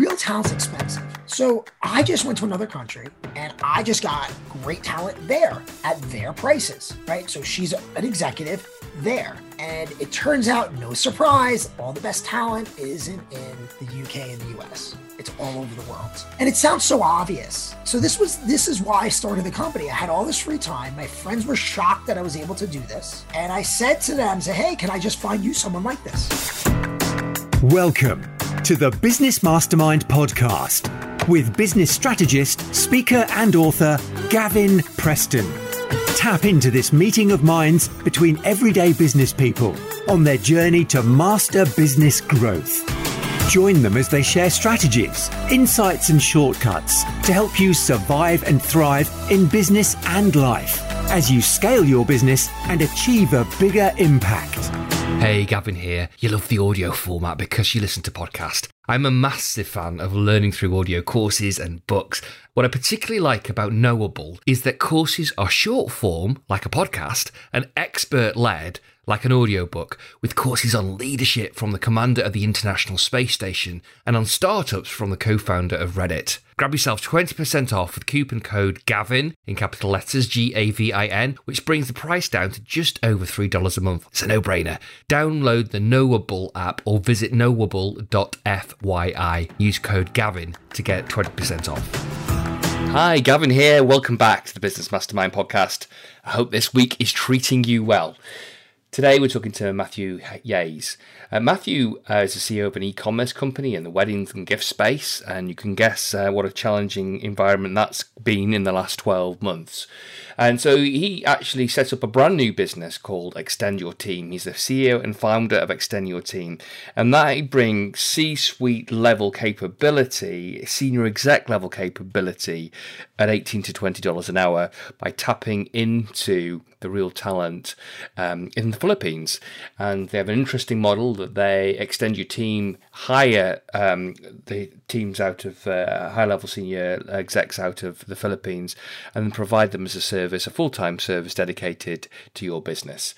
real talent's expensive. So I just went to another country and I just got great talent there at their prices, right? So she's an executive there. And it turns out, no surprise, all the best talent isn't in the UK and the US. It's all over the world. And it sounds so obvious. So this was this is why I started the company. I had all this free time. My friends were shocked that I was able to do this. And I said to them, say, hey, can I just find you someone like this? Welcome to the Business Mastermind podcast with business strategist, speaker, and author Gavin Preston. Tap into this meeting of minds between everyday business people on their journey to master business growth. Join them as they share strategies, insights, and shortcuts to help you survive and thrive in business and life as you scale your business and achieve a bigger impact. Hey, Gavin here. You love the audio format because you listen to podcast. I'm a massive fan of learning through audio courses and books. What I particularly like about Knowable is that courses are short form, like a podcast, and expert led, like an audiobook, with courses on leadership from the commander of the International Space Station and on startups from the co founder of Reddit. Grab yourself 20% off with coupon code GAVIN in capital letters G A V I N, which brings the price down to just over $3 a month. It's a no brainer. Download the Knowable app or visit knowable.fyi. Use code GAVIN to get 20% off. Hi, Gavin here. Welcome back to the Business Mastermind podcast. I hope this week is treating you well. Today we're talking to Matthew Yays. Uh, Matthew uh, is the CEO of an e-commerce company in the weddings and gift space, and you can guess uh, what a challenging environment that's been in the last 12 months. And so he actually set up a brand new business called Extend Your Team. He's the CEO and founder of Extend Your Team, and that brings C-suite level capability, senior exec level capability at 18 to 20 dollars an hour by tapping into the real talent um, in the Philippines. And they have an interesting model that they extend your team, hire um, the teams out of uh, high level senior execs out of the Philippines, and provide them as a service, a full time service dedicated to your business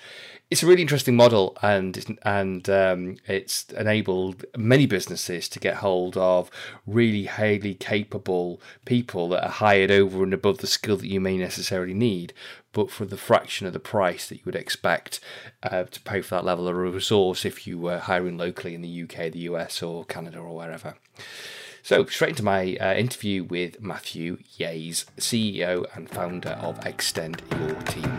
it's a really interesting model, and and um, it's enabled many businesses to get hold of really highly capable people that are hired over and above the skill that you may necessarily need, but for the fraction of the price that you would expect uh, to pay for that level of resource if you were hiring locally in the UK, the US, or Canada, or wherever. So, straight into my uh, interview with Matthew Yays, CEO and founder of Extend Your Team.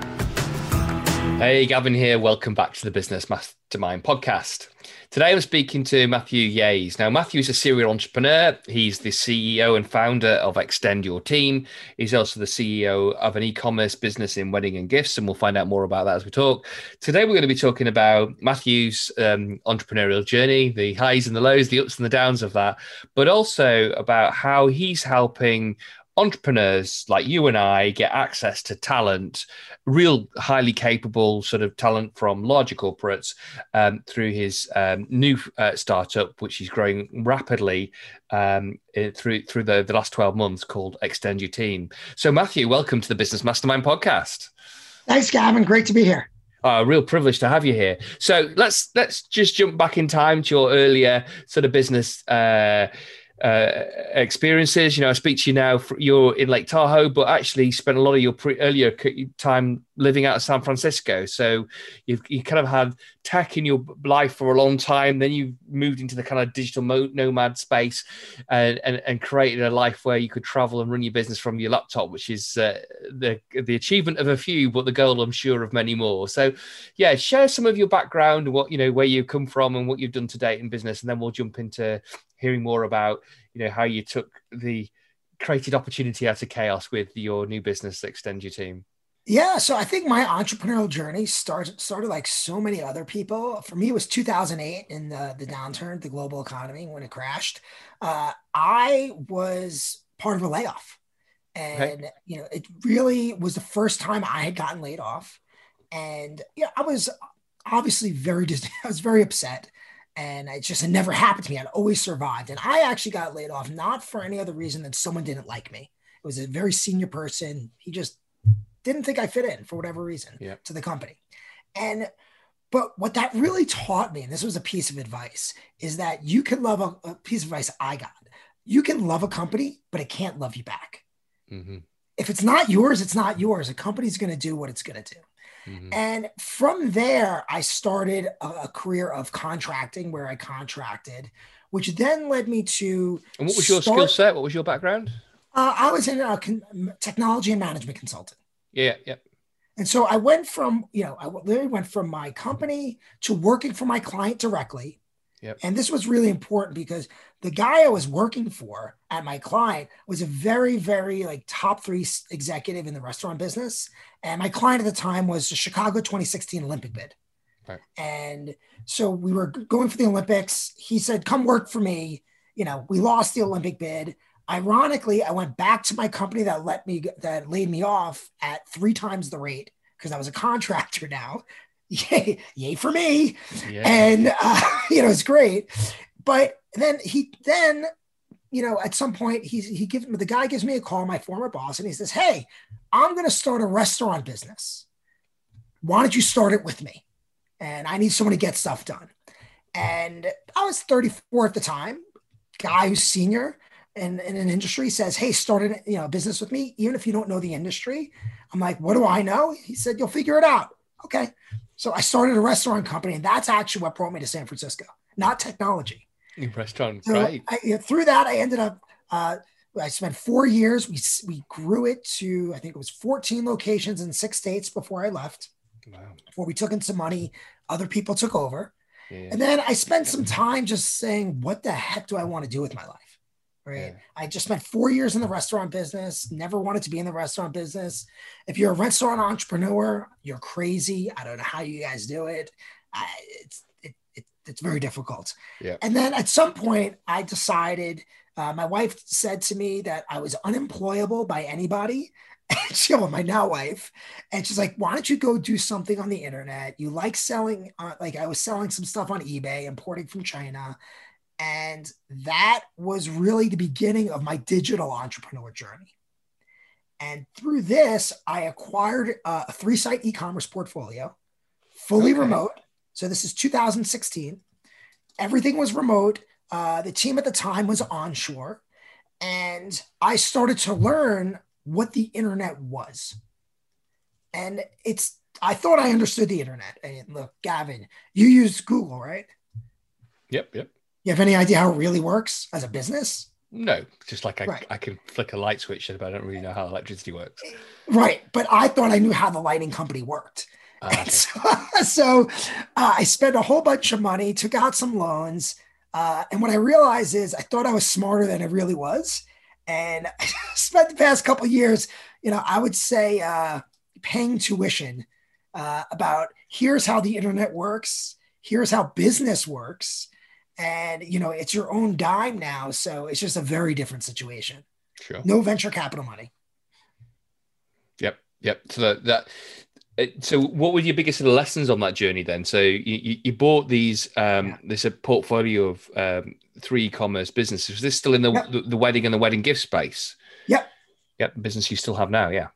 Hey, Gavin here. Welcome back to the Business Mastermind podcast. Today I'm speaking to Matthew Yays. Now, Matthew is a serial entrepreneur. He's the CEO and founder of Extend Your Team. He's also the CEO of an e commerce business in wedding and gifts, and we'll find out more about that as we talk. Today, we're going to be talking about Matthew's um, entrepreneurial journey, the highs and the lows, the ups and the downs of that, but also about how he's helping entrepreneurs like you and I get access to talent, real highly capable sort of talent from larger corporates um, through his um, new uh, startup, which is growing rapidly um, through through the, the last 12 months called Extend Your Team. So, Matthew, welcome to the Business Mastermind podcast. Thanks, Gavin. Great to be here. Oh, a real privilege to have you here. So let's let's just jump back in time to your earlier sort of business uh, uh, experiences. You know, I speak to you now. For, You're in Lake Tahoe, but actually spent a lot of your pre- earlier time living out of San Francisco. So you've you kind of had tech in your life for a long time. Then you moved into the kind of digital nomad space and, and, and created a life where you could travel and run your business from your laptop, which is uh, the the achievement of a few, but the goal, I'm sure, of many more. So, yeah, share some of your background, what you know, where you come from, and what you've done to date in business, and then we'll jump into hearing more about you know how you took the created opportunity out of chaos with your new business extend your team yeah so i think my entrepreneurial journey started started like so many other people for me it was 2008 in the, the downturn the global economy when it crashed uh, i was part of a layoff and okay. you know it really was the first time i had gotten laid off and yeah i was obviously very dis- i was very upset and it just had never happened to me. I'd always survived. And I actually got laid off, not for any other reason than someone didn't like me. It was a very senior person. He just didn't think I fit in for whatever reason yeah. to the company. And but what that really taught me, and this was a piece of advice, is that you can love a, a piece of advice I got. you can love a company, but it can't love you back. Mm-hmm. If it's not yours, it's not yours. A company's going to do what it's going to do. Mm-hmm. And from there, I started a, a, career of contracting where I contracted, which then led me to. And what was your start, skill set? What was your background? Uh, I was in a con- technology and management consulting. Yeah, yeah. And so I went from, you know, I literally went from my company to working for my client directly. Yep. And this was really important because the guy I was working for at my client was a very, very like top three executive in the restaurant business. And my client at the time was the Chicago 2016 Olympic bid. Right. And so we were going for the Olympics. He said, come work for me. You know, we lost the Olympic bid. Ironically, I went back to my company that let me that laid me off at three times the rate because I was a contractor now yay, yay for me. Yeah. And, uh, you know, it's great. But then he, then, you know, at some point he's, he gives me, the guy gives me a call, my former boss, and he says, Hey, I'm going to start a restaurant business. Why don't you start it with me? And I need someone to get stuff done. And I was 34 at the time, guy who's senior in, in an industry says, Hey, start a you know, business with me, even if you don't know the industry. I'm like, what do I know? He said, you'll figure it out. Okay. So I started a restaurant company, and that's actually what brought me to San Francisco, not technology. Restaurant, so right? I, through that, I ended up. Uh, I spent four years. We we grew it to I think it was 14 locations in six states before I left. Wow. Before we took in some money, other people took over, yeah. and then I spent some time just saying, "What the heck do I want to do with my life?" Right? Yeah. I just spent four years in the restaurant business, never wanted to be in the restaurant business. If you're a restaurant entrepreneur, you're crazy. I don't know how you guys do it. I, it's, it, it, it's very difficult. Yeah. And then at some point, I decided, uh, my wife said to me that I was unemployable by anybody. And she, well, my now wife, and she's like, "Why don't you go do something on the internet? You like selling, uh, like I was selling some stuff on eBay, importing from China, and that was really the beginning of my digital entrepreneur journey. And through this, I acquired a three site e commerce portfolio, fully okay. remote. So this is 2016. Everything was remote. Uh, the team at the time was onshore. And I started to learn what the internet was. And it's, I thought I understood the internet. And look, Gavin, you use Google, right? Yep, yep. You have any idea how it really works as a business? No, just like I, right. I can flick a light switch, but I don't really know how electricity works. Right, but I thought I knew how the lighting company worked. Uh, okay. so, so uh, I spent a whole bunch of money, took out some loans, uh, and what I realized is I thought I was smarter than I really was, and I spent the past couple years, you know, I would say uh, paying tuition uh, about here's how the internet works, here's how business works and you know it's your own dime now so it's just a very different situation. Sure. No venture capital money. Yep yep. So that, that so what were your biggest lessons on that journey then? So you, you bought these um yeah. this a portfolio of um, three e-commerce businesses. Is this still in the, yep. the, the wedding and the wedding gift space? Yep. Yep business you still have now yeah.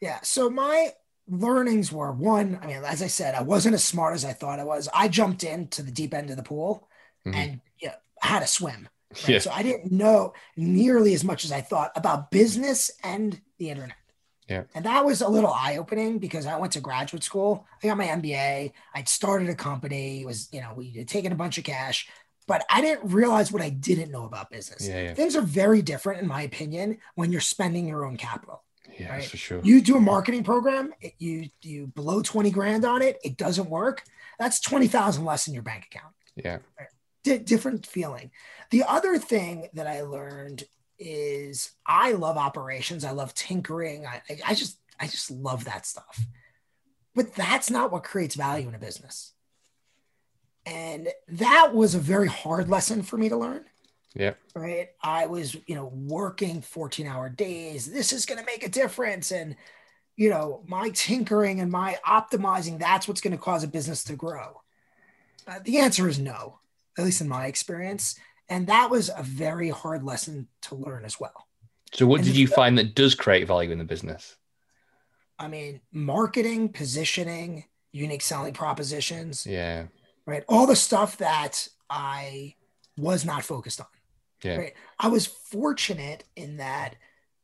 Yeah so my learnings were one i mean as i said i wasn't as smart as i thought i was. I jumped into the deep end of the pool mm-hmm. and you know, how to swim. Right? Yeah. So I didn't know nearly as much as I thought about business and the internet. Yeah. And that was a little eye opening because I went to graduate school. I got my MBA. I'd started a company. It was, you know, we had taken a bunch of cash, but I didn't realize what I didn't know about business. Yeah, yeah. Things are very different, in my opinion, when you're spending your own capital. Yeah, right? for sure. You do a marketing program, it, you you blow 20 grand on it, it doesn't work. That's 20,000 less in your bank account. Yeah. Right? Di- different feeling. The other thing that I learned is I love operations. I love tinkering. I, I just I just love that stuff. But that's not what creates value in a business. And that was a very hard lesson for me to learn. Yeah. Right. I was, you know, working 14 hour days. This is going to make a difference. And, you know, my tinkering and my optimizing, that's what's going to cause a business to grow. Uh, the answer is no at least in my experience. And that was a very hard lesson to learn as well. So, what and did you find that does create value in the business? I mean, marketing, positioning, unique selling propositions. Yeah. Right. All the stuff that I was not focused on. Yeah. Right. I was fortunate in that,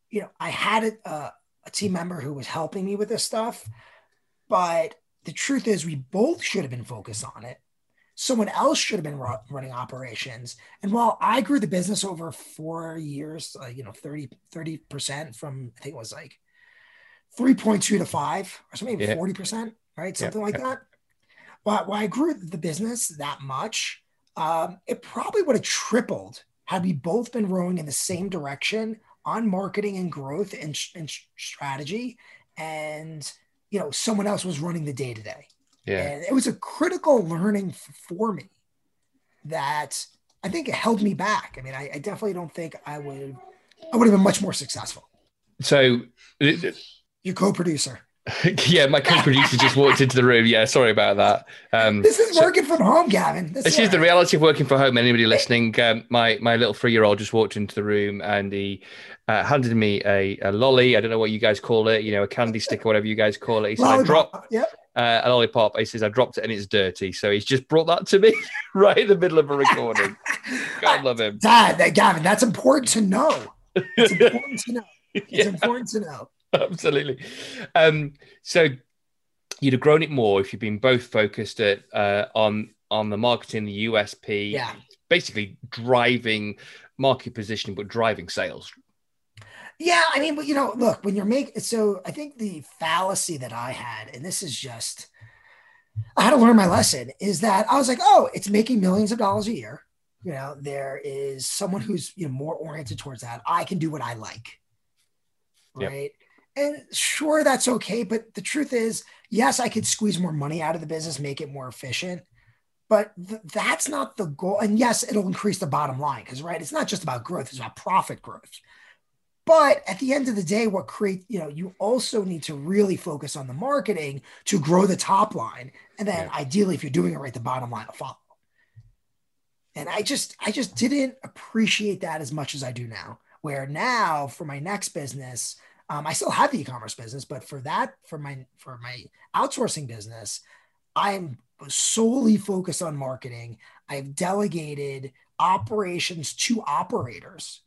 you know, I had a, a team member who was helping me with this stuff, but the truth is, we both should have been focused on it. Someone else should have been ru- running operations. And while I grew the business over four years, uh, you know, 30, 30% from, I think it was like 3.2 to five or something, maybe Yeah. 40%, right? Yeah. Something like that. While, while I grew the business that much, um, it probably would have tripled had we both been rowing in the same direction on marketing and growth and, and strategy. And, you know, someone else was running the day to day. Yeah. And it was a critical learning for me that I think it held me back. I mean, I, I definitely don't think I would, I would have been much more successful. So, Your co-producer. yeah, my co-producer just walked into the room. Yeah, sorry about that. Um, This is so- working from home, Gavin. This, This is the reality of working from home. Anybody listening, um, my my little three year old just walked into the room and he uh, handed me a, a lolly. I don't know what you guys call it, you know, a candy stick or whatever you guys call it. He said, "I dropped Yep. uh, a lollipop." He says, "I dropped it and it's dirty." So he's just brought that to me right in the middle of a recording. God love him. Dad, that, Gavin, that's important to know. It's important to know. It's Yeah. important to know. Absolutely. Um, so you'd have grown it more if you'd been both focused at uh, on on the marketing, the USP, Yeah. basically driving market positioning, but driving sales. Yeah, I mean, but you know, look, when you're making so I think the fallacy that I had, and this is just I had to learn my lesson, is that I was like, oh, it's making millions of dollars a year. You know, there is someone who's you know more oriented towards that. I can do what I like. Yep. And sure, that's okay. But the truth is, yes, I could squeeze more money out of the business, make it more efficient. But th- that's not the goal. And yes, it'll increase the bottom line because, right, it's not just about growth, it's about profit growth. But at the end of the day, what create, you know, you also need to really focus on the marketing to grow the top line. And then Yeah. ideally, if you're doing it right, the bottom line will follow. And I just, I just didn't appreciate that as much as I do now. Where now for my next business, um, I still have the e-commerce business, but for that, for my for my outsourcing business, I'm solely focused on marketing. I've delegated operations to operators.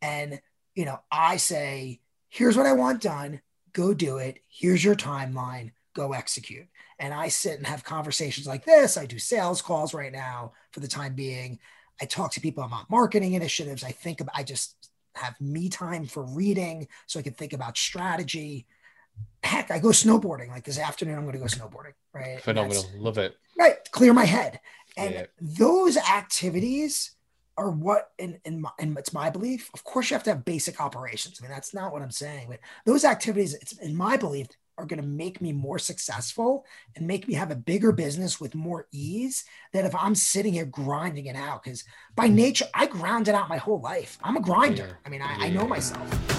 And, you know, I say, here's what I want done. Go do it. Here's your timeline. Go execute. And I sit and have conversations like this. I do sales calls right now for the time being. I talk to people about marketing initiatives. I think about, I just have me time for reading so I can think about strategy. Heck, I go snowboarding. Like this afternoon, I'm going to go snowboarding. Right. Phenomenal. Love it. right clear my head and Yeah. those activities are what in, in, my, in it's my belief of course you have to have basic operations i mean that's not what i'm saying but those activities it's in my belief are going to make me more successful and make me have a bigger business with more ease than if i'm sitting here grinding it out because by mm. nature i ground it out my whole life i'm a grinder i mean I, I know myself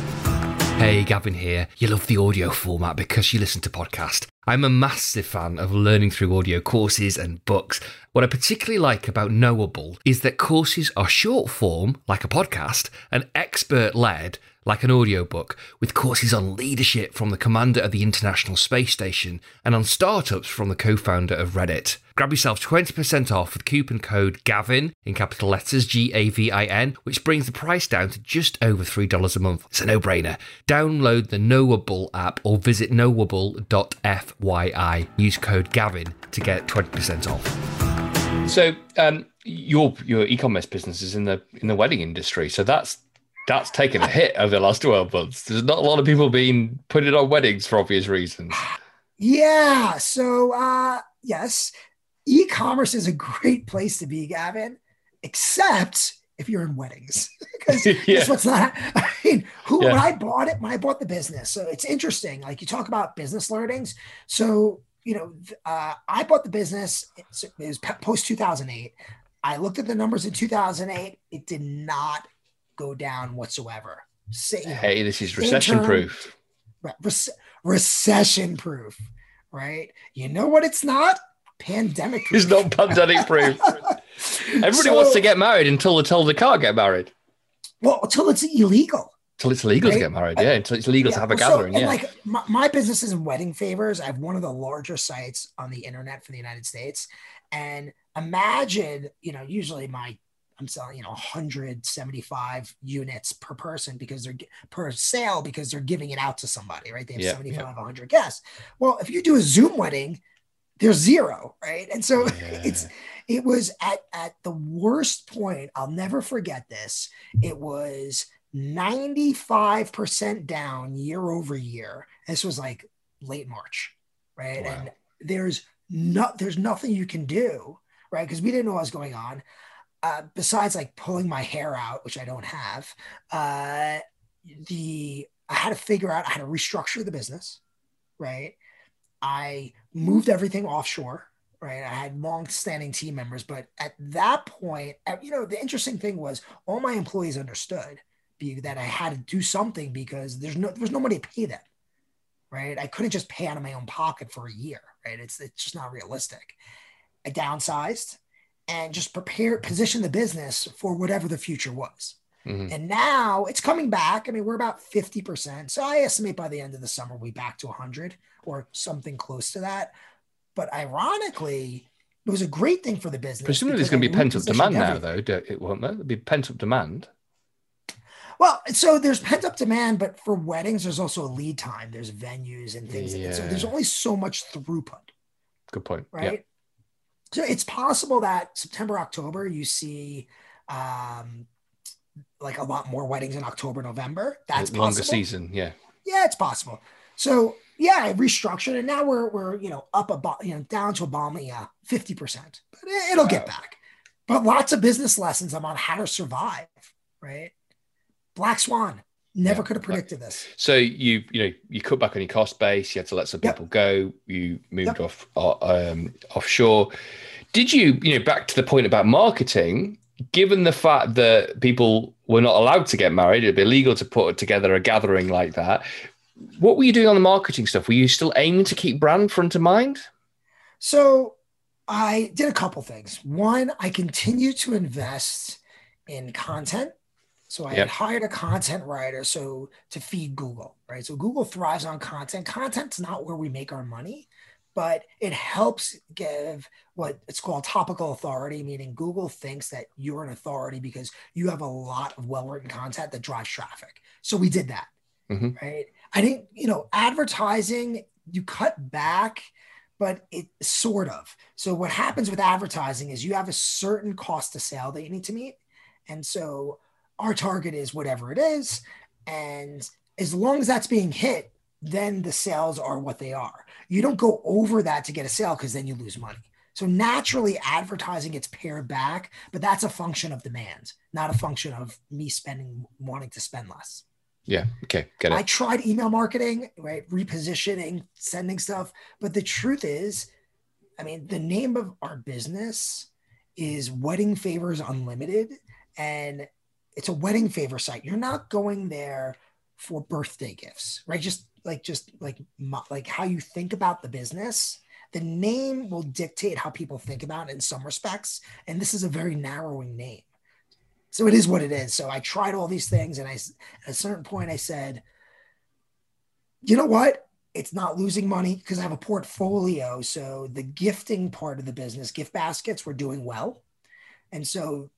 Hey, Gavin here. You love the audio format because you listen to podcast. I'm a massive fan of learning through audio courses and books. What I particularly like about Knowable is that courses are short form, like a podcast, and expert led, like an audiobook, with courses on leadership from the commander of the International Space Station and on startups from the co founder of Reddit. Grab yourself 20% off with coupon code GAVIN in capital letters G A V I N, which brings the price down to just over $3 a month. It's a no brainer. Download the Knowable app or visit knowable.fyi. Use code GAVIN to get 20% off. So, um, your your e-commerce business is in the in the wedding industry, so that's that's taken a hit over the last 12 months. There's not a lot of people being putting on weddings for obvious reasons. Yeah. So, uh, yes, e-commerce is a great place to be, Gavin, except if you're in weddings, because Yeah. guess what's not. I mean, who Yeah. when I bought it, when I bought the business, so it's interesting. Like you talk about business learnings. So you know, uh, I bought the business. It was post 2008. I looked at the numbers in 2008. It did not go down whatsoever. Say, Hey, this is recession proof. Rec- recession proof, right? You know what it's not? Pandemic proof. It's not pandemic proof. Everybody So- wants to get married until told they can't get married. well until it's illegal. Until it's illegal to get married, yeah. Until it's legal to have a so- gathering, yeah. like my, my business is wedding favors. I have one of the larger sites on the internet for the United States. And imagine, you know, usually my I'm selling, you know, 175 units per person because they're per sale because they're giving it out to somebody, right? They have yeah, 75, yeah. 100 guests. Well, if you do a Zoom wedding, there's zero, right? And so yeah. it's it was at at the worst point. I'll never forget this. It was 95% down year over year. This was like late March, right? Wow. And there's not there's nothing you can do, right? Because we didn't know what was going on. Uh, besides like pulling my hair out, which I don't have, uh, the I had to figure out how to restructure the business, right? I moved everything offshore, right? I had long-standing team members, but at that point, you know, the interesting thing was all my employees understood that I had to do something because there's no there was no money to pay them, right? I couldn't just pay out of my own pocket for a year, right? It's it's just not realistic. I downsized and just prepare, position the business for whatever the future was. Mm-hmm. And now it's coming back. I mean, we're about 50%. So I estimate by the end of the summer, we back to 100 or something close to that. But ironically, it was a great thing for the business. Presumably, there's going to be pent up demand everything. now, though. It won't there? There'll be pent up demand. Well, so there's pent up demand, but for weddings, there's also a lead time. There's venues and things. Yeah. so there's only so much throughput. Good point. Right. Yeah. So it's possible that September, October, you see um, like a lot more weddings in October, November. That's longer possible. season. Yeah. Yeah, it's possible. So yeah, I restructured and now we're we're you know up about you know down to yeah fifty percent, but it'll wow. get back. But lots of business lessons I'm on how to survive. Right. Black Swan. Never yeah. could have predicted this. So you you know you cut back on your cost base. You had to let some people yep. go. You moved yep. off uh, um, offshore. Did you you know back to the point about marketing? Given the fact that people were not allowed to get married, it'd be illegal to put together a gathering like that. What were you doing on the marketing stuff? Were you still aiming to keep brand front of mind? So I did a couple things. One, I continued to invest in content so I yep. had hired a content writer so to feed Google, right? So Google thrives on content. Content's not where we make our money, but it helps give what it's called topical authority, meaning Google thinks that you're an authority because you have a lot of well-written content that drives traffic. So we did that. Mm-hmm. Right. I didn't, you know, advertising, you cut back, but it sort of. So what happens with advertising is you have a certain cost to sale that you need to meet. And so our target is whatever it is. And as long as that's being hit, then the sales are what they are. You don't go over that to get a sale because then you lose money. So naturally, advertising gets pared back, but that's a function of demand, not a function of me spending, wanting to spend less. Yeah. Okay. Get it. I tried email marketing, right? Repositioning, sending stuff. But the truth is, I mean, the name of our business is Wedding Favors Unlimited. And it's a wedding favor site. You're not going there for birthday gifts, right? Just like just like like how you think about the business. The name will dictate how people think about it in some respects, and this is a very narrowing name. So it is what it is. So I tried all these things, and I at a certain point I said, you know what? It's not losing money because I have a portfolio. So the gifting part of the business, gift baskets, we're doing well. And so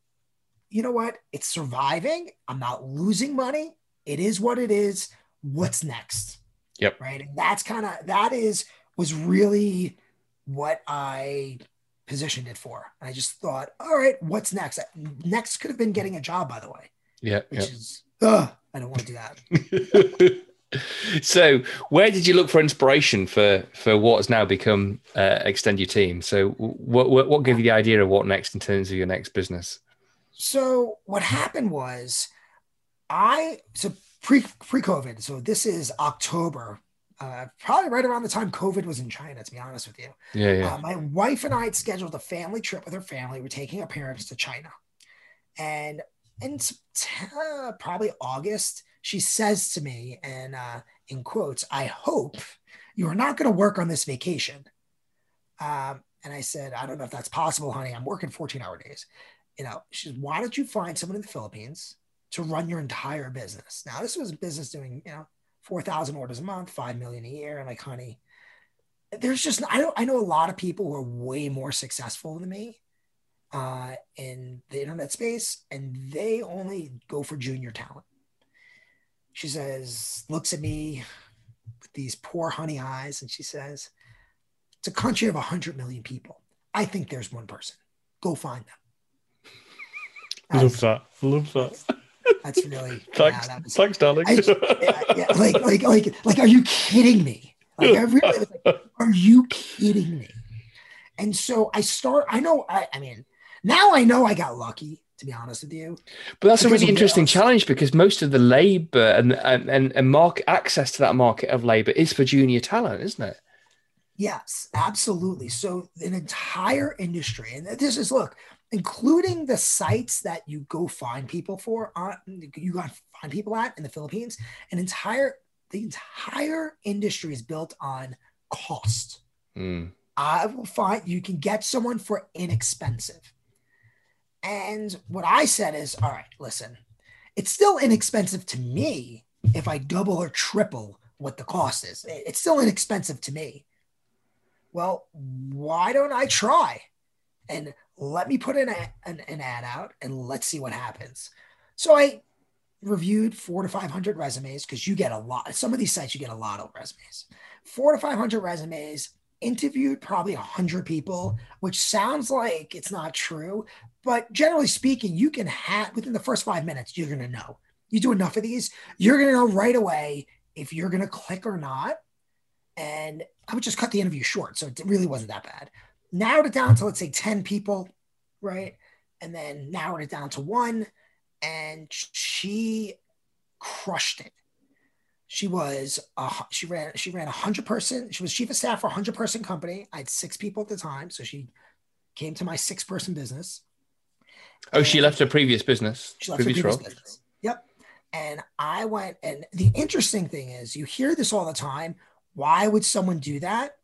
you know what? It's surviving. I'm not losing money. It is what it is. What's next? Yep. Right. And that's kind of that is was really what I positioned it for. And I just thought, all right, what's next? Next could have been getting a job, by the way. Yeah. Which yep. is ugh, I don't want to do that. so where did you look for inspiration for for what has now become uh, extend your team so what, what what gave you the idea of what next in terms of your next business so what happened was I so pre pre COVID. So this is October, uh, probably right around the time COVID was in China. To be honest with you, yeah, yeah. Uh, my wife and I had scheduled a family trip with her family. We're taking our parents to China, and in uh, probably August, she says to me, and uh, in quotes, "I hope you are not going to work on this vacation." Um, and I said, "I don't know if that's possible, honey. I'm working 14 hour days." You know, she says, why don't you find someone in the Philippines to run your entire business? Now, this was a business doing, you know, 4,000 orders a month, 5 million a year. And like, honey, there's just, I know, I know a lot of people who are way more successful than me. uh, in the internet space, and they only go for junior talent. She says, looks at me with these poor honey eyes, and she says, It's a country of 100 million people. I think there's one person. Go find them. Love that. Love that. That's really thanks, yeah, was, thanks, darling. I, yeah, yeah, like, like, like, like, are you kidding me? Like, I really was like, are you kidding me? And so I start. I know. I, I mean, now I know I got lucky. To be honest with you, but that's a really interesting challenge because most of the labor and and and market access to that market of labor is for junior talent, isn't it? Yes, absolutely. So an entire industry, and this is look, including the sites that you go find people for, on you got find people at in the Philippines, an entire the entire industry is built on cost. Mm. I will find you can get someone for inexpensive. And what I said is, all right, listen, it's still inexpensive to me if I double or triple what the cost is. It's still inexpensive to me. Well, why don't I try? And let me put an, an, an ad out and let's see what happens. So I reviewed four to 500 resumes because you get a lot. Some of these sites, you get a lot of resumes. Four to 500 resumes, interviewed probably 100 people, which sounds like it's not true. But generally speaking, you can have within the first five minutes, you're going to know. You do enough of these, you're going to know right away if you're going to click or not. And I would just cut the interview short. So it really wasn't that bad. Narrowed it down to, let's say, 10 people, right? And then narrowed it down to one. And she crushed it. She was uh, she ran she ran a hundred person. She was chief of staff for a hundred person company. I had six people at the time, so she came to my six person business. Oh, she left her previous business. She left previous her previous role. business. Yep. And I went, and the interesting thing is, you hear this all the time. Why would someone do that?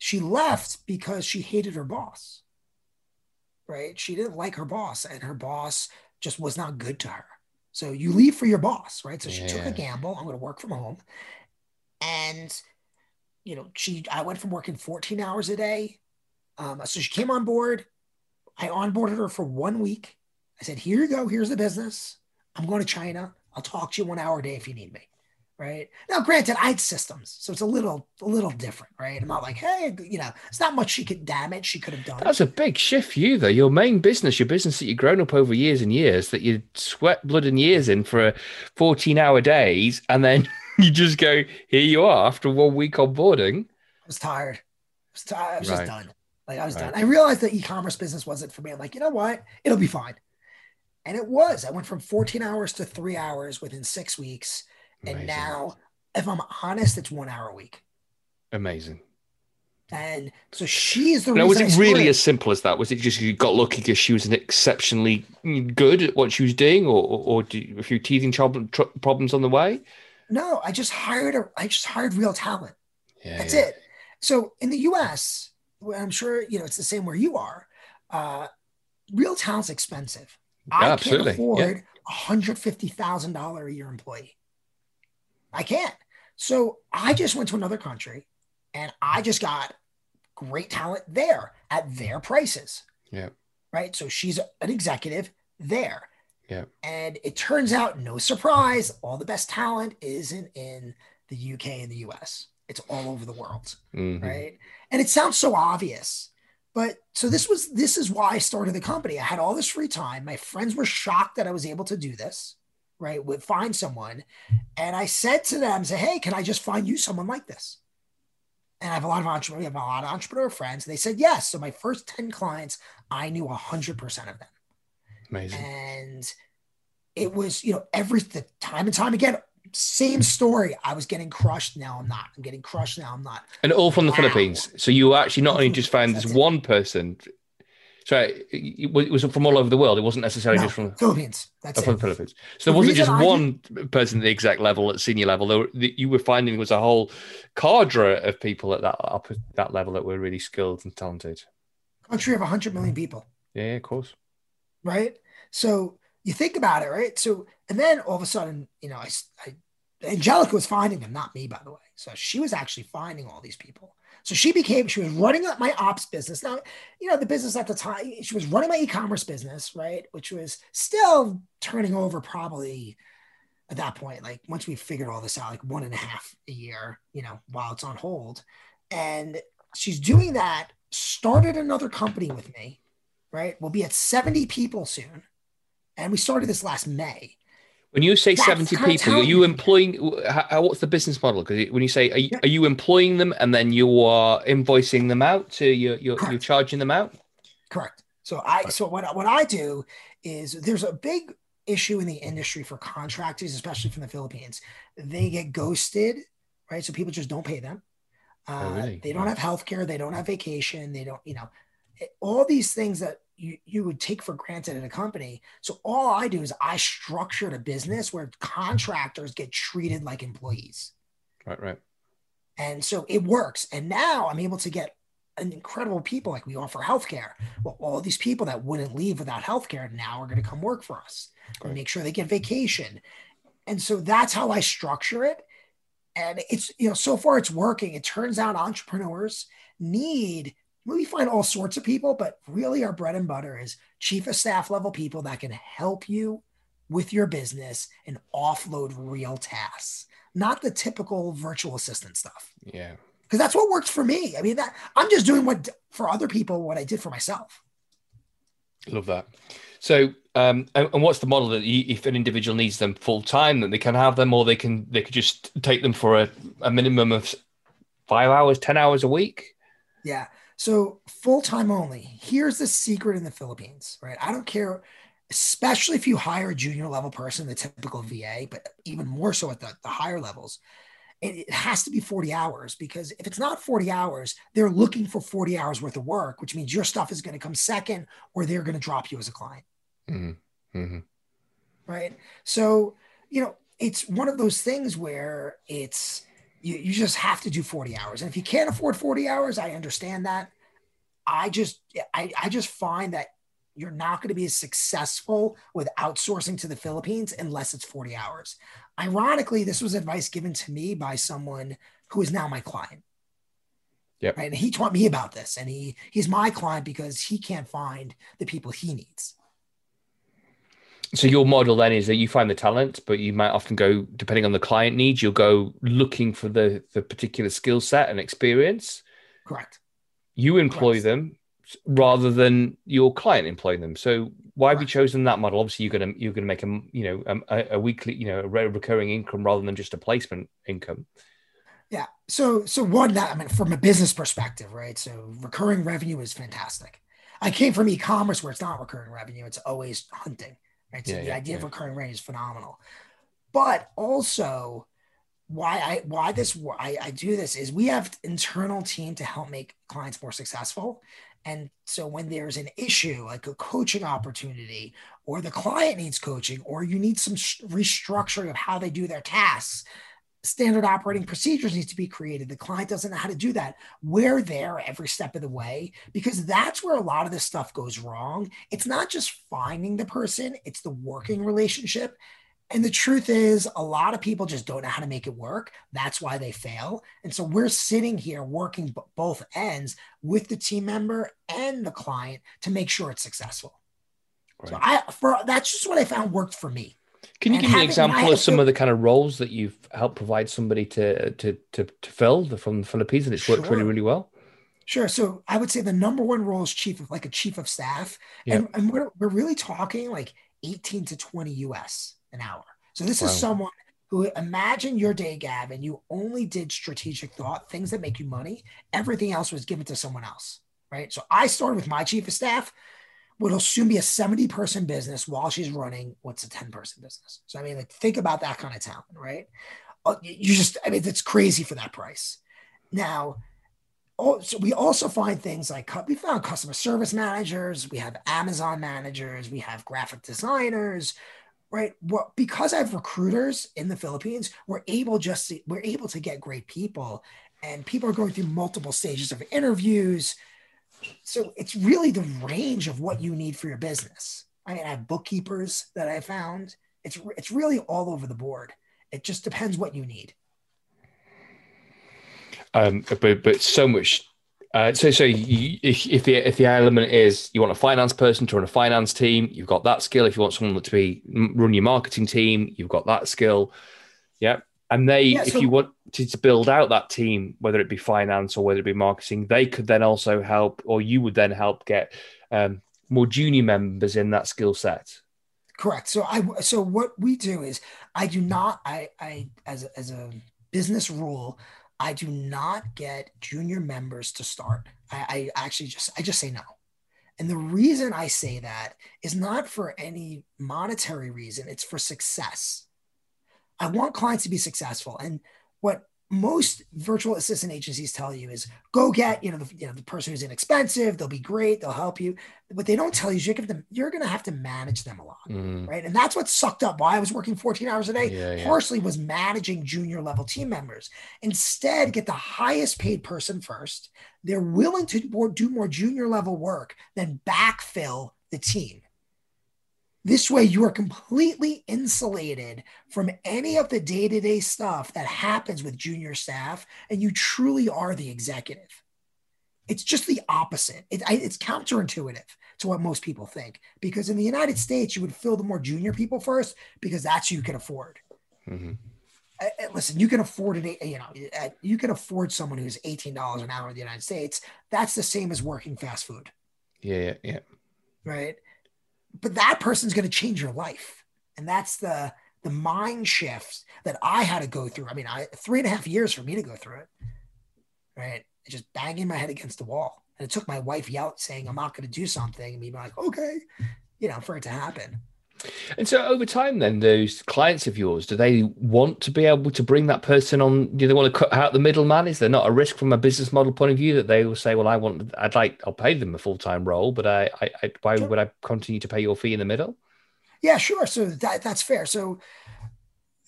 She left because she hated her boss. Right? She didn't like her boss, and her boss just was not good to her. So you leave for your boss, right? So she yeah. took a gamble. I'm going to work from home. And, you know, she, I went from working 14 hours a day. Um, so she came on board. I onboarded her for one week. I said, here you go. Here's the business. I'm going to China. I'll talk to you one hour a day if you need me right? Now, granted, I had systems, so it's a little a little different, right? I'm not like, hey, you know, it's not much she could damage she could have done. That's a big shift for you, though. Your main business, your business that you've grown up over years and years, that you sweat blood and years in for 14 hour days, and then you just go, here you are after one week onboarding. I was tired. I was tired. I was right. just done. Like I was right. done. I realized the e-commerce business wasn't for me. I'm like, you know what? It'll be fine. And it was. I went from 14 hours to three hours within six weeks Amazing. And now, if I'm honest, it's one hour a week. Amazing. And so she is the. Now, was it really as simple as that? Was it just you got lucky because she was an exceptionally good at what she was doing, or or, or a few teething problems on the way? No, I just hired a. I just hired real talent. Yeah, That's yeah. it. So in the U.S., I'm sure you know it's the same where you are. Uh, real talent's expensive. I absolutely. can't afford a hundred fifty thousand dollar a year employee. I can't. So I just went to another country and I just got great talent there at their prices. Yeah. Right. So she's an executive there. Yeah. And it turns out, no surprise, all the best talent isn't in the UK and the US. It's all over the world. Mm-hmm. Right. And it sounds so obvious. But so this was this is why I started the company. I had all this free time. My friends were shocked that I was able to do this right, would find someone. And I said to them, say, hey, can I just find you someone like this? And I have a lot of entrepreneur, we have a lot of entrepreneur friends. They said yes. So my first 10 clients, I knew 100% of them. Amazing. And it was, you know, every the time and time again, same story. I was getting crushed. Now I'm not. I'm getting crushed. Now I'm not. And all from the Philippines. So you actually not only just found this one person so it was from all over the world. It wasn't necessarily no, just from Philippines. That's oh, from the Philippines. So there wasn't just one person at the exact level at senior level. There, you were finding was a whole cadre of people at that up that level that were really skilled and talented. Country of 100 million people. Yeah, of course. Right. So you think about it, right? So and then all of a sudden, you know, I, I Angelica was finding them, not me, by the way. So she was actually finding all these people. So she became, she was running up my ops business. Now, you know, the business at the time, she was running my e-commerce business, right? Which was still turning over probably at that point, like once we figured all this out, like one and a half a year, you know, while it's on hold. And she's doing that, started another company with me, right? We'll be at 70 people soon. And we started this last May. When you say That's 70 people, are you employing, how, what's the business model? Because when you say, are you, are you, employing them and then you are invoicing them out to you're, you're, you're charging them out? Correct. So I, so what, what I do is there's a big issue in the industry for contractors, especially from the Philippines. They get ghosted, right? So people just don't pay them. Uh, oh, really? They don't have health care. They don't have vacation. They don't, you know, all these things that you, you would take for granted in a company. So all I do is I structured a business where contractors get treated like employees. Right, right. And so it works. And now I'm able to get an incredible people like we offer healthcare. Well, all these people that wouldn't leave without healthcare now are going to come work for us and make sure they get vacation. And so that's how I structure it. And it's, you know, so far it's working. It turns out entrepreneurs need we find all sorts of people, but really our bread and butter is chief of staff level people that can help you with your business and offload real tasks, not the typical virtual assistant stuff. Yeah. Because that's what works for me. I mean, that I'm just doing what for other people what I did for myself. Love that. So, um, and, and what's the model that you, if an individual needs them full time, that they can have them, or they can they could just take them for a, a minimum of five hours, ten hours a week? Yeah. So full time only. Here's the secret in the Philippines, right? I don't care, especially if you hire a junior level person, the typical VA, but even more so at the, the higher levels. It, it has to be 40 hours because if it's not 40 hours, they're looking for 40 hours worth of work, which means your stuff is going to come second or they're going to drop you as a client. Mm-hmm. Mm-hmm. Right. So, you know, it's one of those things where it's, you, you just have to do 40 hours. And if you can't afford 40 hours, I understand that. I just I, I just find that you're not going to be as successful with outsourcing to the Philippines unless it's 40 hours. Ironically, this was advice given to me by someone who is now my client. Yeah. Right. And he taught me about this. And he he's my client because he can't find the people he needs. So your model then is that you find the talent, but you might often go, depending on the client needs, you'll go looking for the the particular skill set and experience. Correct. You employ Correct. them rather than your client employing them. So why have you chosen that model? Obviously, you're gonna you're gonna make a you know a, a weekly you know a recurring income rather than just a placement income. Yeah. So so one that I mean from a business perspective, right? So recurring revenue is fantastic. I came from e-commerce where it's not recurring revenue; it's always hunting right? So yeah, the yeah, idea yeah. of recurring revenue is phenomenal. But also, why I why this why I do this is we have internal team to help make clients more successful. And so when there's an issue like a coaching opportunity, or the client needs coaching, or you need some restructuring of how they do their tasks, standard operating procedures needs to be created. The client doesn't know how to do that. We're there every step of the way because that's where a lot of this stuff goes wrong. It's not just finding the person, it's the working relationship. And the truth is, a lot of people just don't know how to make it work. That's why they fail. And so we're sitting here working both ends with the team member and the client to make sure it's successful. Right. So I, for that's just what I found worked for me. Can you give me an example of some of the kind of roles that you've helped provide somebody to to to, to fill from the Philippines and it's worked sure. really really well? Sure. So I would say the number one role is chief of like a chief of staff, and, and we're we're really talking like 18 to 20 US an hour. So this wow. is someone who imagine your day, Gavin. You only did strategic thought, things that make you money. Everything else was given to someone else, right? So I started with my chief of staff what'll soon be a 70 person business while she's running what's a 10 person business. So, I mean, like, think about that kind of talent, right? Uh, you just, I mean, it's crazy for that price. Now, so we also find things like we found customer service managers, we have Amazon managers, we have graphic designers, right? Well, because I have recruiters in the Philippines, we're able just to, we're able to get great people, and people are going through multiple stages of interviews so it's really the range of what you need for your business. I mean, I have bookkeepers that I found. It's it's really all over the board. It just depends what you need. Um, but but so much. Uh, so so you, if if the if the element is you want a finance person to run a finance team, you've got that skill. If you want someone to be run your marketing team, you've got that skill. Yeah, and they yeah, so- if you wanted to build out that team, whether it be finance or whether it be marketing, they could then also help, or you would then help get um, more junior members in that skill set. Correct. So I so what we do is I do not I I as a, as a business rule I do not get junior members to start. I, I actually just I just say no. And the reason I say that is not for any monetary reason, it's for success. I want clients to be successful. And what most virtual assistant agencies tell you is go get you know the, you know the person who's inexpensive. They'll be great. They'll help you. What they don't tell you is you're going to you're going to have to manage them a lot mm. right? And that's what sucked up. Why i was working 14 hours a day yeah, yeah. partially was managing junior level team members. Instead get the highest paid person first. They're willing to do more junior level work than backfill the team this way, you are completely insulated from any of the day to day stuff that happens with junior staff, and you truly are the executive. It's just the opposite. It, it's counterintuitive to what most people think, because in the United States, you would fill the more junior people first because that's who you can afford. Mm-hmm. listen, you can afford it. You know, you can afford someone who's eighteen dollars an hour in the United States. That's the same as working fast food. Yeah, yeah, right but that person's going to change your life. And that's the the mind shifts that i had to go through. I mean i three and a half years for me to go through it right? Just banging my head against the wall. And it took my wife yell saying i'm not going to do something. And me being like okay you know for it to happen and so over time, then those clients of yours, do they want to be able to bring that person on? Do they want to cut out the middleman? Is there not a risk from a business model point of view that they will say, "Well, I want, I'd like, I'll pay them a full time role, but I, I, I why sure. would I continue to pay your fee in the middle?" Yeah, sure. So that that's fair. So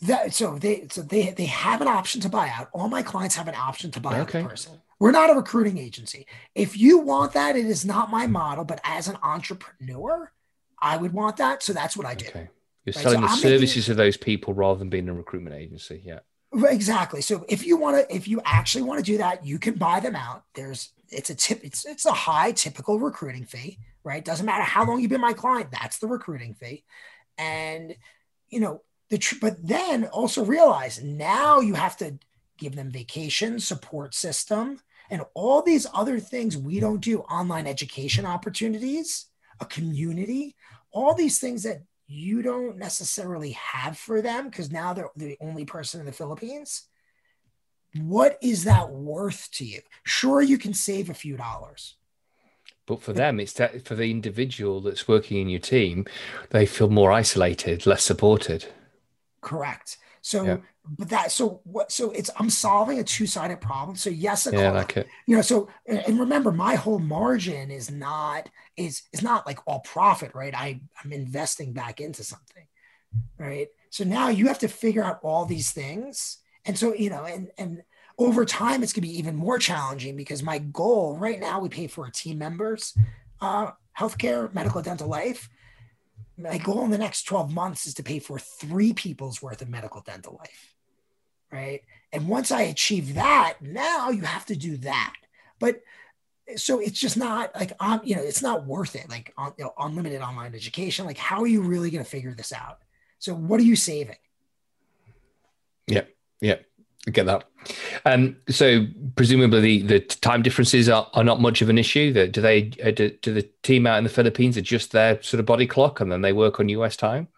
that so they so they they have an option to buy out. All my clients have an option to buy okay. out the person. We're not a recruiting agency. If you want that, it is not my model. But as an entrepreneur I would want that. So that's what I do. Okay. You're right? selling so the I'm services making, of those people rather than being a recruitment agency. Yeah. Exactly. So if you want to, if you actually want to do that, you can buy them out. There's, it's a tip, it's, it's a high typical recruiting fee, right? Doesn't matter how long you've been my client. That's the recruiting fee. And, you know, the, tr- but then also realize now you have to give them vacation support system and all these other things we hmm. don't do online education opportunities a community, all these things that you don't necessarily have for them because now they're the only person in the Philippines. What is that worth to you? Sure, you can save a few dollars. But for them, it's that for the individual that's working in your team, they feel more isolated, less supported. Correct. So, yeah. But that, so what, so it's, I'm solving a two sided problem. So, yes, yeah, like it. You know, so, and remember, my whole margin is not, is, is not like all profit, right? I, I'm investing back into something, right? So now you have to figure out all these things. And so, you know, and, and, over time it's going to be even more challenging because my goal right now we pay for our team members uh, healthcare medical dental life my goal in the next 12 months is to pay for three people's worth of medical dental life. Right. And once I achieve that, now you have to do that. But so it's just not like, um, you know, it's not worth it. Like on, you know, unlimited online education. Like, how are you really going to figure this out? So, what are you saving? Yeah. Yeah. I get that. Um, so presumably the, the time differences are, are not much of an issue. That do they uh, do, do, the team out in the Philippines adjust their sort of body clock and then they work on US time?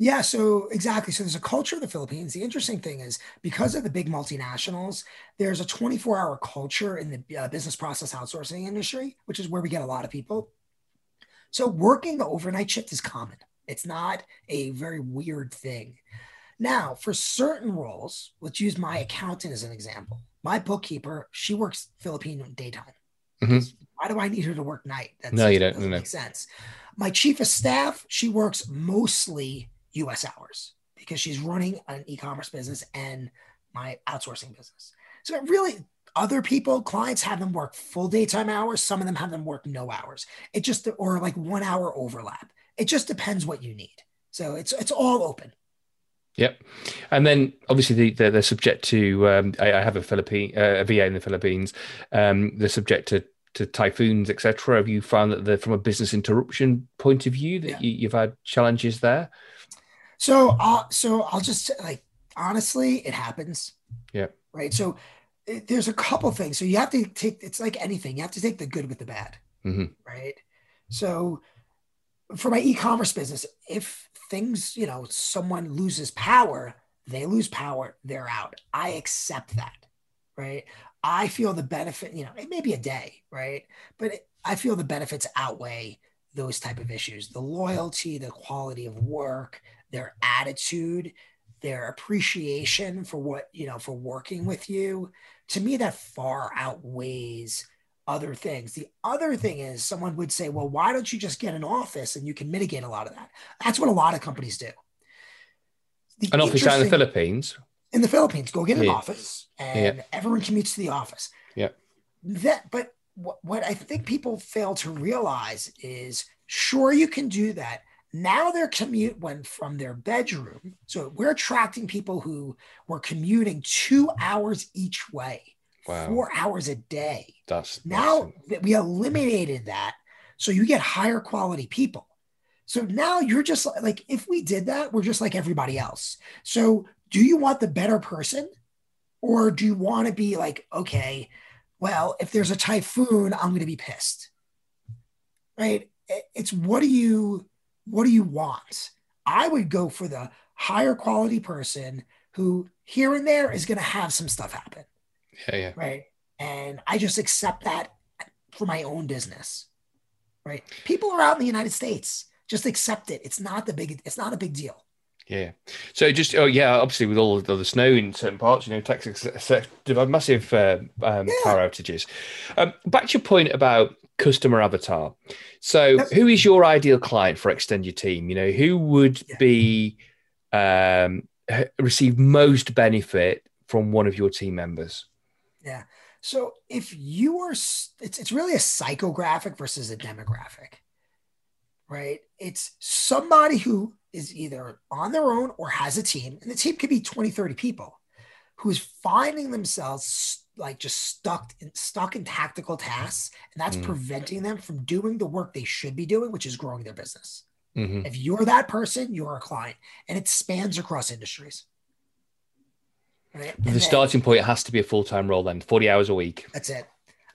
Yeah, so exactly. So there's a culture of the Philippines. The interesting thing is because of the big multinationals, there's a 24 hour culture in the uh, business process outsourcing industry, which is where we get a lot of people. So working the overnight shift is common. It's not a very weird thing. Now, for certain roles, let's use my accountant as an example. My bookkeeper, she works Filipino daytime. Mm-hmm. Why do I need her to work night? That no, you don't. Doesn't no. make sense. My chief of staff, she works mostly U.S. hours because she's running an e-commerce business and my outsourcing business. So really, other people, clients have them work full daytime hours. Some of them have them work no hours. It just or like one hour overlap. It just depends what you need. So it's it's all open. Yep, and then obviously the, they're, subject to. Um, I, I, have a Philippine uh, a VA in the Philippines. Um, they're subject to to typhoons, etc. Have you found that from a business interruption point of view that yeah. you, have had challenges there? So, uh, so I'll just like honestly, it happens. Yeah. Right. So it, there's a couple things. So you have to take. It's like anything. You have to take the good with the bad. Mm-hmm. Right. So for my e-commerce business, if things, you know, someone loses power, they lose power, they're out. I accept that, right? I feel the benefit, you know, it may be a day, right? But it, I feel the benefits outweigh those type of issues. The loyalty, the quality of work, their attitude, their appreciation for what, you know, for working with you. To me, that far outweighs other things. The other thing is someone would say, well, why don't you just get an office and you can mitigate a lot of that? That's what a lot of companies do. The an office out in the Philippines? In the Philippines, go get an yeah. office and yeah. everyone commutes to the office. Yeah. That, but what, what I think people fail to realize is sure, you can do that. Now their commute went from their bedroom. So we're attracting people who were commuting two hours each way wow. four hours a day. That's now that we eliminated that. So you get higher quality people. So now you're just like, if we did that, we're just like everybody else. So do you want the better person? Or do you want to be like, okay, well, if there's a typhoon, I'm going to be pissed. Right? It's what do you what do you want? I would go for the higher quality person who here and there is going to have some stuff happen. Yeah, yeah. Right. And I just accept that for my own business. Right. People are out in the United States. Just accept it. It's not the big. It's not a big deal. Yeah. So just oh yeah, obviously with all of the snow in certain parts, you know, Texas massive uh, um, yeah. power outages. Um, back to your point about customer avatar. So who is your ideal client for extend your team? You know, who would yeah. be um, receive most benefit from one of your team members? Yeah. So if you are, it's it's really a psychographic versus a demographic, right? It's somebody who is either on their own or has a team, and the team could be 20, 30 people, who is finding themselves like just stuck in stuck in tactical tasks, and that's mm. preventing them from doing the work they should be doing, which is growing their business. Mm-hmm. If you're that person, you're a client, and it spans across industries. Right? The then, starting point has to be a full time role, then 40 hours a week. That's it.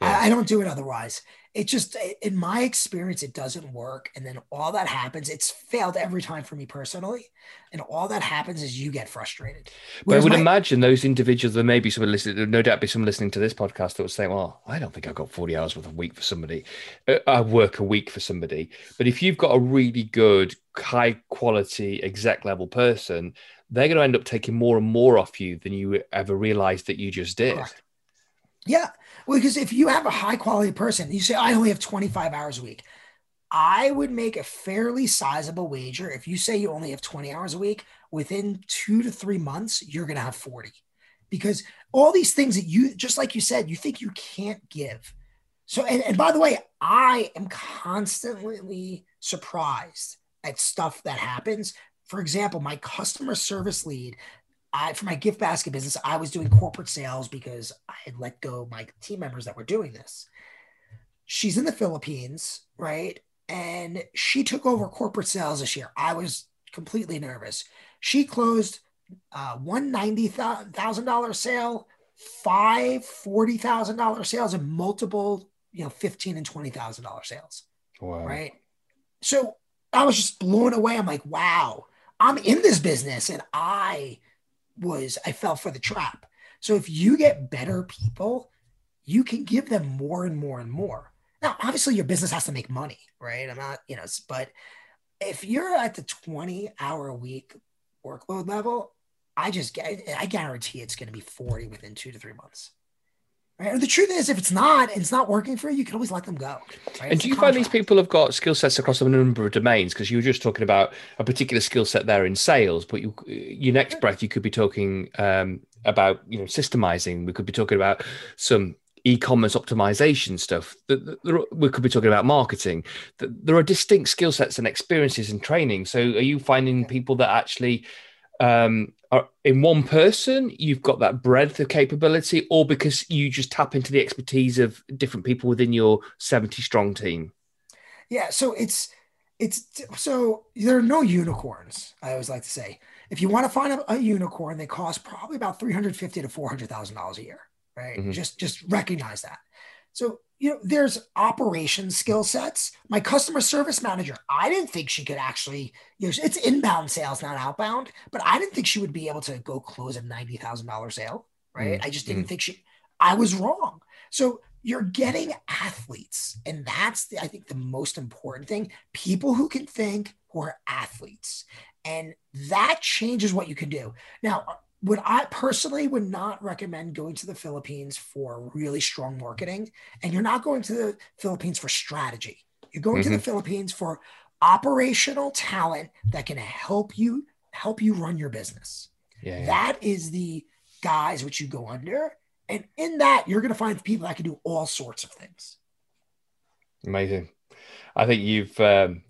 Yeah. I, I, don't do it otherwise. It just, in my experience, it doesn't work. And then all that happens, it's failed every time for me personally. And all that happens is you get frustrated. but I would my, imagine those individuals, there may be someone listening, no doubt be someone listening to this podcast that would say, well, I don't think I've got 40 hours worth of week for somebody. Uh, I work a week for somebody. But if you've got a really good, high quality exec level person, they're going to end up taking more and more off you than you ever realized that you just did. Correct. Yeah. Well, because if you have a high quality person, you say, I only have 25 hours a week. I would make a fairly sizable wager. If you say you only have 20 hours a week, within two to three months, you're going to have 40. Because all these things that you, just like you said, you think you can't give. So, and, and by the way, I am constantly surprised at stuff that happens for example, my customer service lead, I for my gift basket business, I was doing corporate sales because I had let go my team members that were doing this. She's in the Philippines, right? And she took over corporate sales this year. I was completely nervous. She closed uh, one ninety thousand dollar sale, five forty thousand dollar sales, and multiple you know fifteen and twenty thousand dollar sales. Wow. Right. So I was just blown away. I'm like, wow. I'm in this business and I was, I fell for the trap. So if you get better people, you can give them more and more and more. Now, obviously, your business has to make money, right? I'm not, you know, but if you're at the 20 hour a week workload level, I just I guarantee it's going to be 40 within two to three months. Right? And the truth is, if it's not and it's not working for you, you can always let them go. Right? And do you find these people have got skill sets across a number of domains? Because you were just talking about a particular skill set there in sales, but you, your next breath, you could be talking um, about you know systemizing. We could be talking about some e-commerce optimization stuff. We could be talking about marketing. There are distinct skill sets and experiences and training. So, are you finding people that actually um, in one person, you've got that breadth of capability, or because you just tap into the expertise of different people within your 70 strong team? Yeah, so it's it's so there are no unicorns. I always like to say, if you want to find a, a unicorn, they cost probably about three hundred fifty to four hundred thousand dollars a year, right? Mm-hmm. Just just recognize that. So you know, there's operation skill sets. My customer service manager, I didn't think she could actually, you know, it's inbound sales, not outbound, but I didn't think she would be able to go close a $90,000 sale, right? Mm-hmm. I just didn't mm. think she, I was wrong. So you're getting athletes. And that's, the, I think, the most important thing people who can think, who are athletes. And that changes what you can do. Now, would I personally would not recommend going to the Philippines for really strong marketing. And you're not going to the Philippines for strategy. You're going mm-hmm. to the mm-hmm. Philippines for operational talent that can help you help you run your business. Yeah, yeah. That is the guys which you go under. And in that, you're going to find people that can do all sorts of things. Amazing. I think you've um,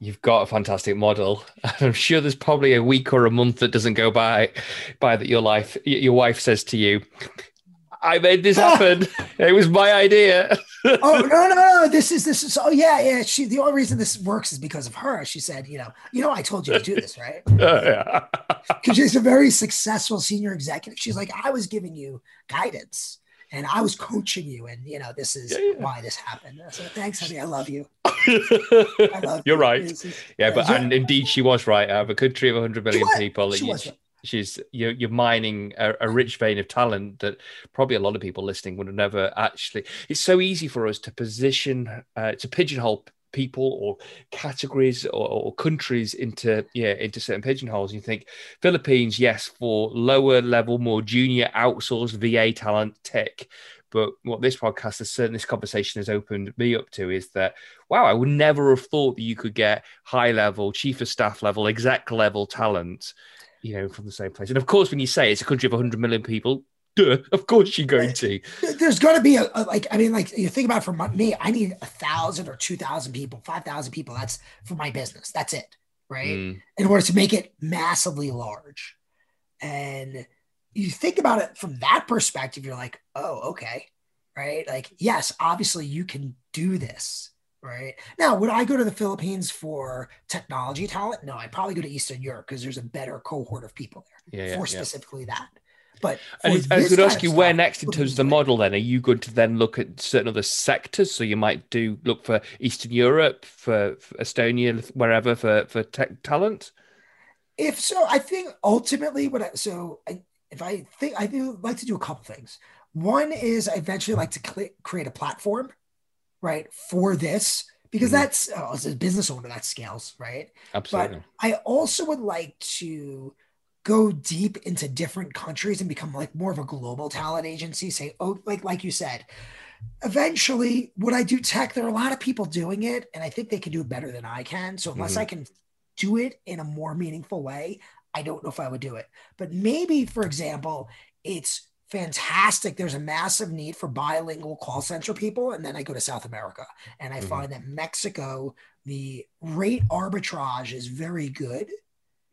you've got a fantastic model. I'm sure there's probably a week or a month that doesn't go by by that your life your wife says to you, I made this happen. it was my idea. oh no, no, no! This is this is. Oh yeah, yeah. She. The only reason this works is because of her. She said, you know, you know, I told you to do this, right? Because oh, yeah. she's a very successful senior executive. She's like, I was giving you guidance and I was coaching you, and you know, this is yeah, yeah. why this happened. So thanks, honey. I love you. I love You're you. right. yeah, but and indeed, she was right. Out of a country of 100 million people, she was, she's you're, you're mining a, a, rich vein of talent that probably a lot of people listening would have never actually. It's so easy for us to position, uh, to pigeonhole people or categories or, or, countries into yeah into certain pigeonholes. You think Philippines, yes, for lower level, more junior outsourced VA talent tech. But what this podcast has certainly this conversation has opened me up to is that wow, I would never have thought that you could get high level, chief of staff level, exec level talent, you know, from the same place. And of course, when you say it's a country of 100 million people, Duh, of course you're going to. There's going to be a, a, like I mean like you think about for my, me, I need a thousand or two thousand people, five thousand people. That's for my business. That's it, right? Mm. In order to make it massively large, and you think about it from that perspective, you're like, oh, okay, right? Like yes, obviously you can do this, right? Now, would I go to the Philippines for technology talent? No, I'd probably go to Eastern Europe because there's a better cohort of people there yeah, for yeah, specifically yeah. that. But and I was going to ask you where next in terms of the model. Then are you going to then look at certain other sectors? So you might do look for Eastern Europe, for, for Estonia, wherever for for tech talent. If so, I think ultimately what I, so I, if I think I do like to do a couple things. One is I eventually like to cl- create a platform, right, for this because mm-hmm. that's oh, as a business owner that scales, right? Absolutely. But I also would like to go deep into different countries and become like more of a global talent agency say oh like like you said eventually would i do tech there are a lot of people doing it and i think they can do it better than i can so unless mm-hmm. i can do it in a more meaningful way i don't know if i would do it but maybe for example it's fantastic there's a massive need for bilingual call center people and then i go to south america and i mm-hmm. find that mexico the rate arbitrage is very good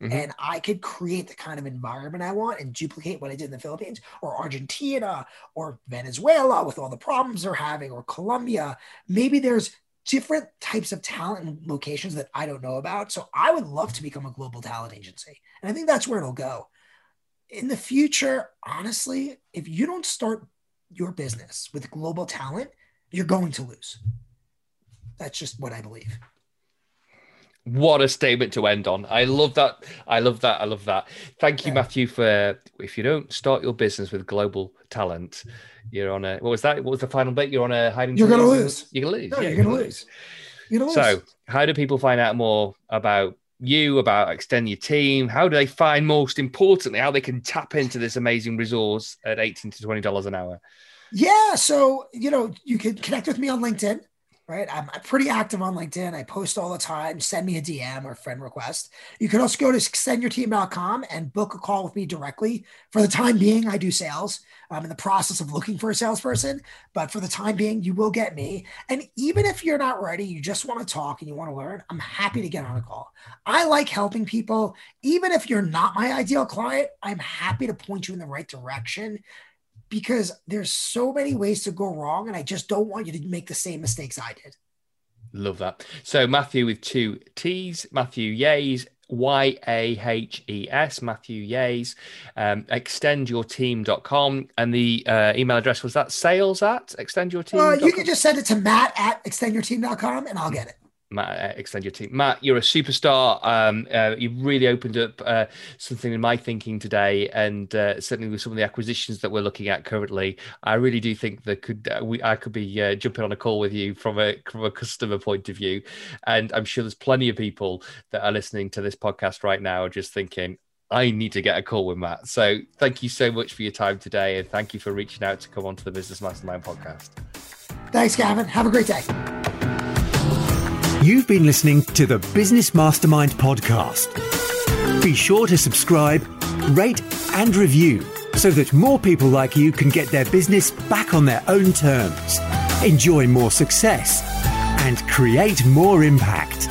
Mm-hmm. And I could create the kind of environment I want and duplicate what I did in the Philippines or Argentina or Venezuela with all the problems they're having or Colombia. Maybe there's different types of talent and locations that I don't know about. So I would love to become a global talent agency. And I think that's where it'll go. In the future, honestly, if you don't start your business with global talent, you're going to lose. That's just what I believe what a statement to end on. I love that. I love that. I love that. Thank you, Matthew, for if you don't start your business with global talent, you're on a what was that? What was the final bit? You're on a hiding. You're gonna lose. You're gonna lose. No, yeah, you're, gonna, lose. You're gonna lose. So, how do people find out more about you, about extend your team? How do they find most importantly how they can tap into this amazing resource at 18 to 20 dollars an hour? Yeah. So, you know, you can connect with me on LinkedIn right? I'm, pretty active on LinkedIn. I post all the time. Send me a DM or friend request. You can also go to extendyourteam.com and book a call with me directly. For the time being, I do sales. I'm in the process of looking for a salesperson, but for the time being, you will get me. And even if you're not ready, you just want to talk and you want to learn, I'm happy to get on a call. I like helping people. Even if you're not my ideal client, I'm happy to point you in the right direction because there's so many ways to go wrong and I just don't want you to make the same mistakes I did. Love that. So Matthew with two T's, Matthew Yahes, Y A H E S, Matthew Yahes, um, extendyourteam.com. And the uh, email address was that sales at extendyourteam? Uh, you can just send it to matt at extendyourteam.com and I'll get it. Matt, uh, extend your team. Matt, you're a superstar. Um, uh, you've really opened up uh, something in my thinking today, and uh, certainly with some of the acquisitions that we're looking at currently, I really do think that could uh, we I could be jumping on a call with you from a from a customer point of view, and I'm sure there's plenty of people that are listening to this podcast right now just thinking. I need to get a call with Matt. So, thank you so much for your time today, and thank you for reaching out to come onto the Business Mastermind podcast. Thanks, Gavin. Have a great day. You've been listening to the Business Mastermind podcast. Be sure to subscribe, rate, and review so that more people like you can get their business back on their own terms, enjoy more success, and create more impact.